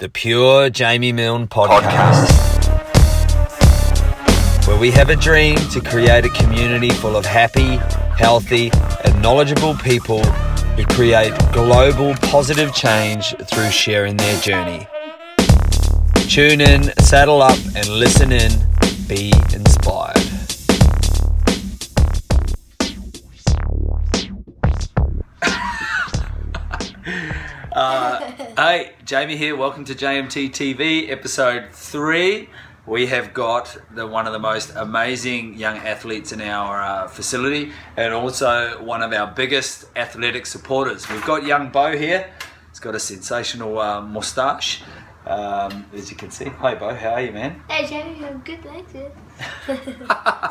the Pure Jamie Milne podcast, where we have a dream to create a community full of happy, healthy, and knowledgeable people who create global positive change through sharing their journey. Tune in, saddle up, and listen in. Be inspired. Uh, hey, Jamie here. Welcome to JMT TV, episode three. We have got the one of the most amazing young athletes in our uh, facility, and also one of our biggest athletic supporters. We've got young Beau here. He's got a sensational uh, moustache, um, as you can see. Hi, Beau. How are you, man? Hey Jamie, I'm good, thanks.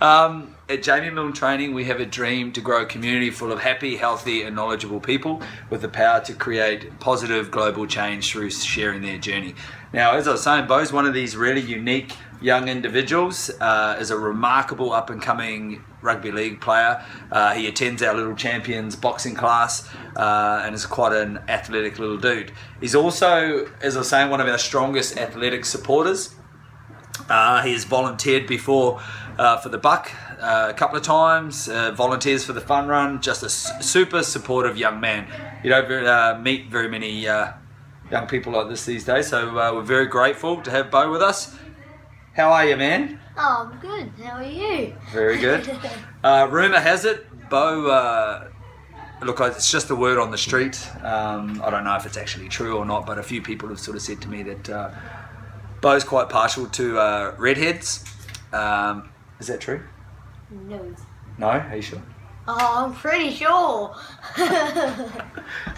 Um, at Jamie Milne Training, we have a dream to grow a community full of happy, healthy, and knowledgeable people with the power to create positive global change through sharing their journey. Now, as I was saying, Beau's one of these really unique young individuals. Uh, is a remarkable up and coming rugby league player. Uh, he attends our Little Champions boxing class uh, and is quite an athletic little dude. He's also, as I was saying, one of our strongest athletic supporters. Uh, he has volunteered before uh, for the Buck uh, a couple of times, uh, volunteers for the fun run, just a super supportive young man. You don't uh, meet very many uh, young people like this these days, so uh, we're very grateful to have Beau with us. How are you, man? Oh, I'm good. How are you? Very good. Uh, rumor has it, Beau. Uh, look, it's just a word on the street. Um, I don't know if it's actually true or not, but a few people have sort of said to me that uh, Beau's quite partial to uh, redheads. Um, is that true? no. No, are you sure? Oh, I'm pretty sure.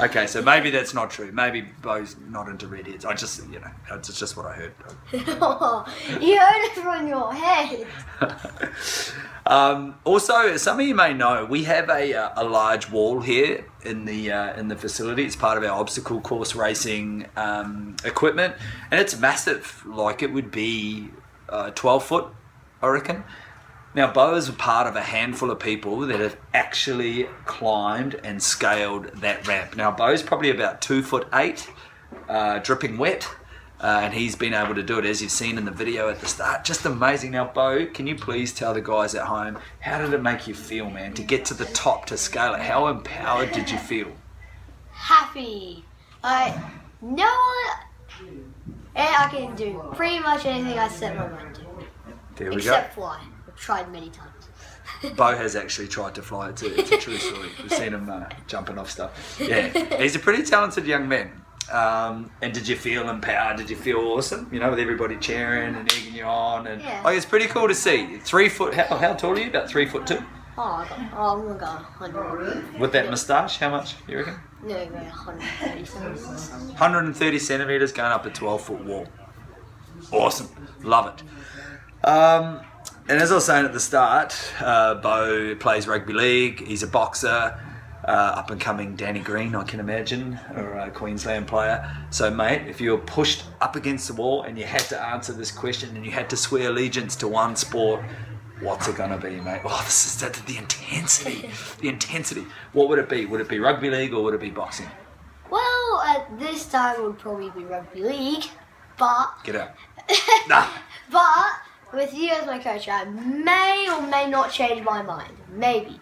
Okay, so maybe that's not true. Maybe Beau's not into redheads. I just, you know, it's just what I heard. you heard it from your head. Um, also, some of you may know, we have a, uh, a large wall here in the uh, in the facility. It's part of our obstacle course racing um, equipment, and it's massive. Like it would be uh, twelve foot, I reckon. Now, Beau is a part of a handful of people that have actually climbed and scaled that ramp. Now, Beau's probably about two foot eight, uh, dripping wet, uh, and he's been able to do it as you've seen in the video at the start. Just amazing. Now, Beau, can you please tell the guys at home how did it make you feel, man, to get to the top to scale it? How empowered did you feel? Happy. I no one. And I can do pretty much anything I set my mind to, There we except fly. I've tried many times. go. Beau has actually tried to fly. it too. it's a true story. We've seen him uh, jumping off stuff. Yeah, he's a pretty talented young man. Um, and did you feel empowered? Did you feel awesome? You know, with everybody cheering and egging you on, and Yeah. like it's pretty cool to see. Three foot. How, how tall are you? About three foot two. Oh, I got, oh I'm gonna go 100. With that moustache, how much you reckon? No, go 130 something. 130 centimeters going up a 12 foot wall. Awesome, love it. Um, and as I was saying at the start, uh, Beau plays rugby league. He's a boxer, uh, up and coming Danny Green, I can imagine, or a Queensland player. So, mate, if you were pushed up against the wall and you had to answer this question and you had to swear allegiance to one sport, what's it going to be, mate? Oh, this is the, the intensity. The intensity. What would it be? Would it be rugby league or would it be boxing? Well, at this time it would probably be rugby league, but Get out. Nah. but with you as my coach, I may or may not change my mind. Maybe.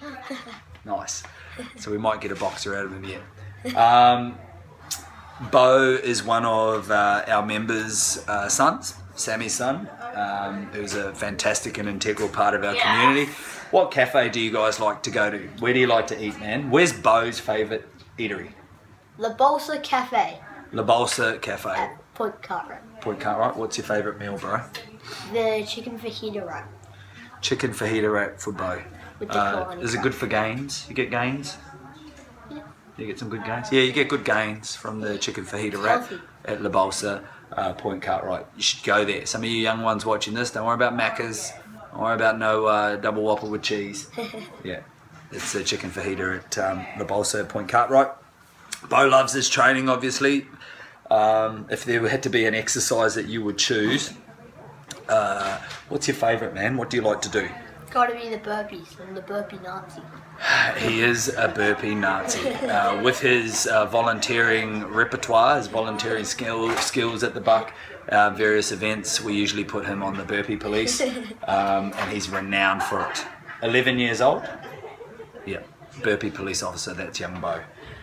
Nice. So we might get a boxer out of him yet. Um, Beau is one of uh, our members' uh, sons, Sammy's son, um, who's a fantastic and integral part of our community. What cafe do you guys like to go to? Where do you like to eat, man? Where's Beau's favourite eatery? La Bolsa Cafe La Bolsa Cafe. Point Cartwright. Point Cartwright. What's your favourite meal, bro? The chicken fajita wrap Chicken fajita wrap for Beau. with the Uh, is it good for gains? You get gains? Yeah. You get some good gains? Yeah, you get good gains from the chicken fajita wrap Healthy. at La Bolsa, uh, Point Cartwright. You should go there. Some of you young ones watching this, don't worry about Macca's. Don't worry about no uh, double whopper with cheese. yeah, it's the chicken fajita at um, La Bolsa Point Cartwright. Beau loves his training, obviously. Um, if there had to be an exercise that you would choose, uh, what's your favourite, man? What do you like to do? Gotta be the burpees. I'm the burpee Nazi. He is a burpee Nazi. Uh, with his uh, volunteering repertoire, his volunteering skill, skills at the Buck, uh, various events, we usually put him on the burpee police, um, and he's renowned for it. 11 years old? Yeah, burpee police officer, that's young Beau.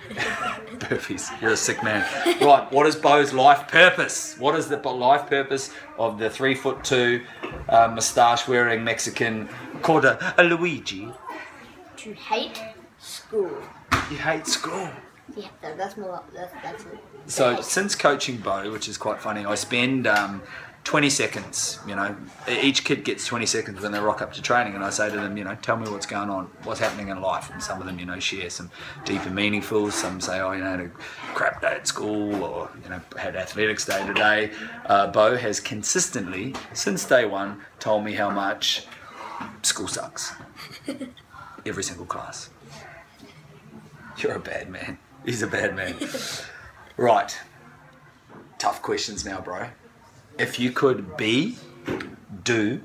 Burpees, you're a sick man. Right, what is Beau's life purpose? What is the life purpose of the three foot two, uh, moustache wearing Mexican called a, a Luigi? To hate school. You hate school. Yeah, that, that's more. That's that's it. So since coaching Beau, which is quite funny, I spend um, 20 seconds. You know, each kid gets 20 seconds when they rock up to training, and I say to them, you know, tell me what's going on, what's happening in life, and some of them, you know, share some deep and meaningful. Some say, oh, you know, had a crap day at school, or you know, had athletics day today. Uh, Beau has consistently, since day one, told me how much school sucks. Every single class. You're a bad man. He's a bad man. Right. Tough questions now, bro. If you could be, do,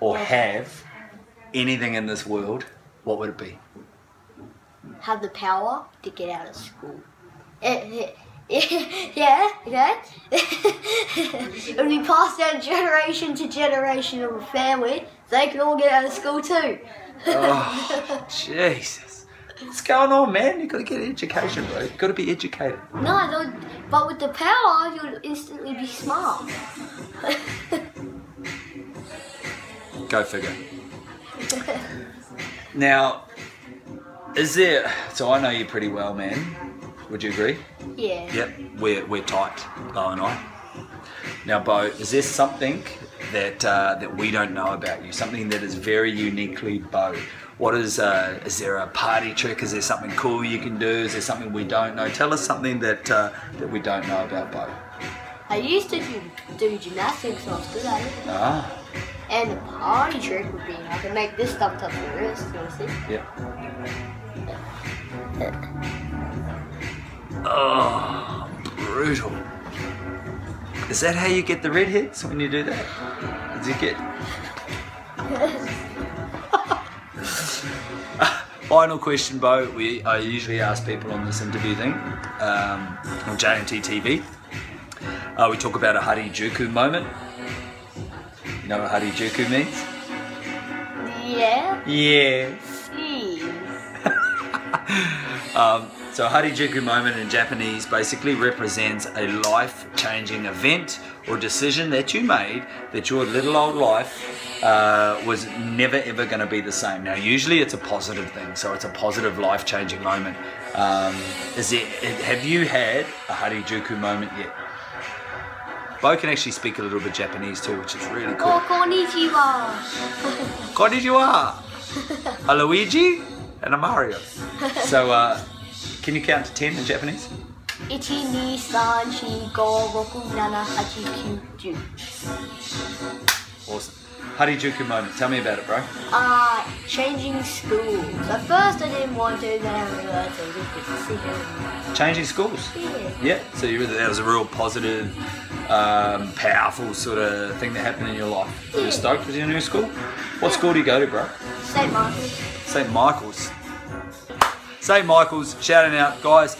or have anything in this world, what would it be? Have the power to get out of school. Yeah, yeah. it would be passed down generation to generation of a family. They can all get out of school too. Oh, Jesus. What's going on, man? you got to get education, bro. you got to be educated. No, no, but with the power, you'll instantly be smart. Go figure. Now, is there. So I know you pretty well, man. Would you agree? yeah. Yep, we're, we're tight, Beau and I. Now, Beau, is there something that uh, that we don't know about you? Something that is very uniquely Beau? What is uh, is there a party trick? Is there something cool you can do? Is there something we don't know? Tell us something that uh, that we don't know about Beau. I used to do, do gymnastics, so I was good at it. Ah, And the party trick would be I can make this stuff touch your wrist. You want to see? yeah. Oh, brutal. Is that how you get the redheads when you do that? Did you get? Final question, Beau. We I usually ask people on this interview thing um, on JMT TV. Uh, we talk about a Harajuku moment. You know what Harajuku means? Yeah. Yes. Please. Um, so a Harajuku moment in Japanese basically represents a life-changing event or decision that you made that your little old life uh, was never ever going to be the same. Now, usually it's a positive thing, so it's a positive life-changing moment. Um, is it? Have you had a Harajuku moment yet? Beau can actually speak a little bit Japanese too, which is really cool. Oh, konnichiwa. Konnichiwa! a Luigi and a Mario. So, uh, can you count to 10 in Japanese? 1, 2, 3, 4, 5, 6, 7, 8, 9, 10. Awesome. Harajuku moment. Tell me about it, bro. Uh, changing schools. At first I didn't want to, then I realized I was a good decision. Changing schools. Yeah. Yeah. So you, that was a real positive, um, powerful sort of thing that happened in your life. You were stoked with your new school. What school do you go to, bro? St. Martin's. St. Michael's. St. Michael's, shouting out, guys.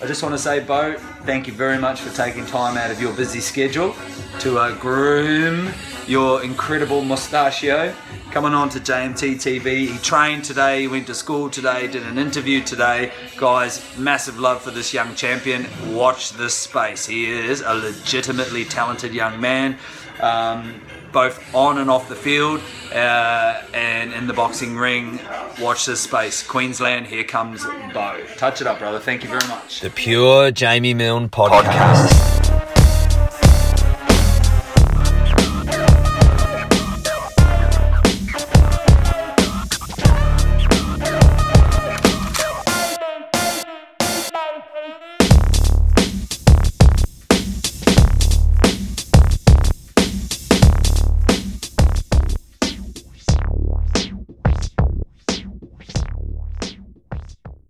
I just want to say, Beau, thank you very much for taking time out of your busy schedule to uh, groom your incredible mustachio. Coming on to JMT TV. He trained today, he went to school today, did an interview today. Guys, massive love for this young champion. Watch this space. He is a legitimately talented young man. Um, both on and off the field uh, and in the boxing ring. Watch this space. Queensland, here comes Beau. Touch it up, brother. Thank you very much. The Pure Jamie Milne Podcast.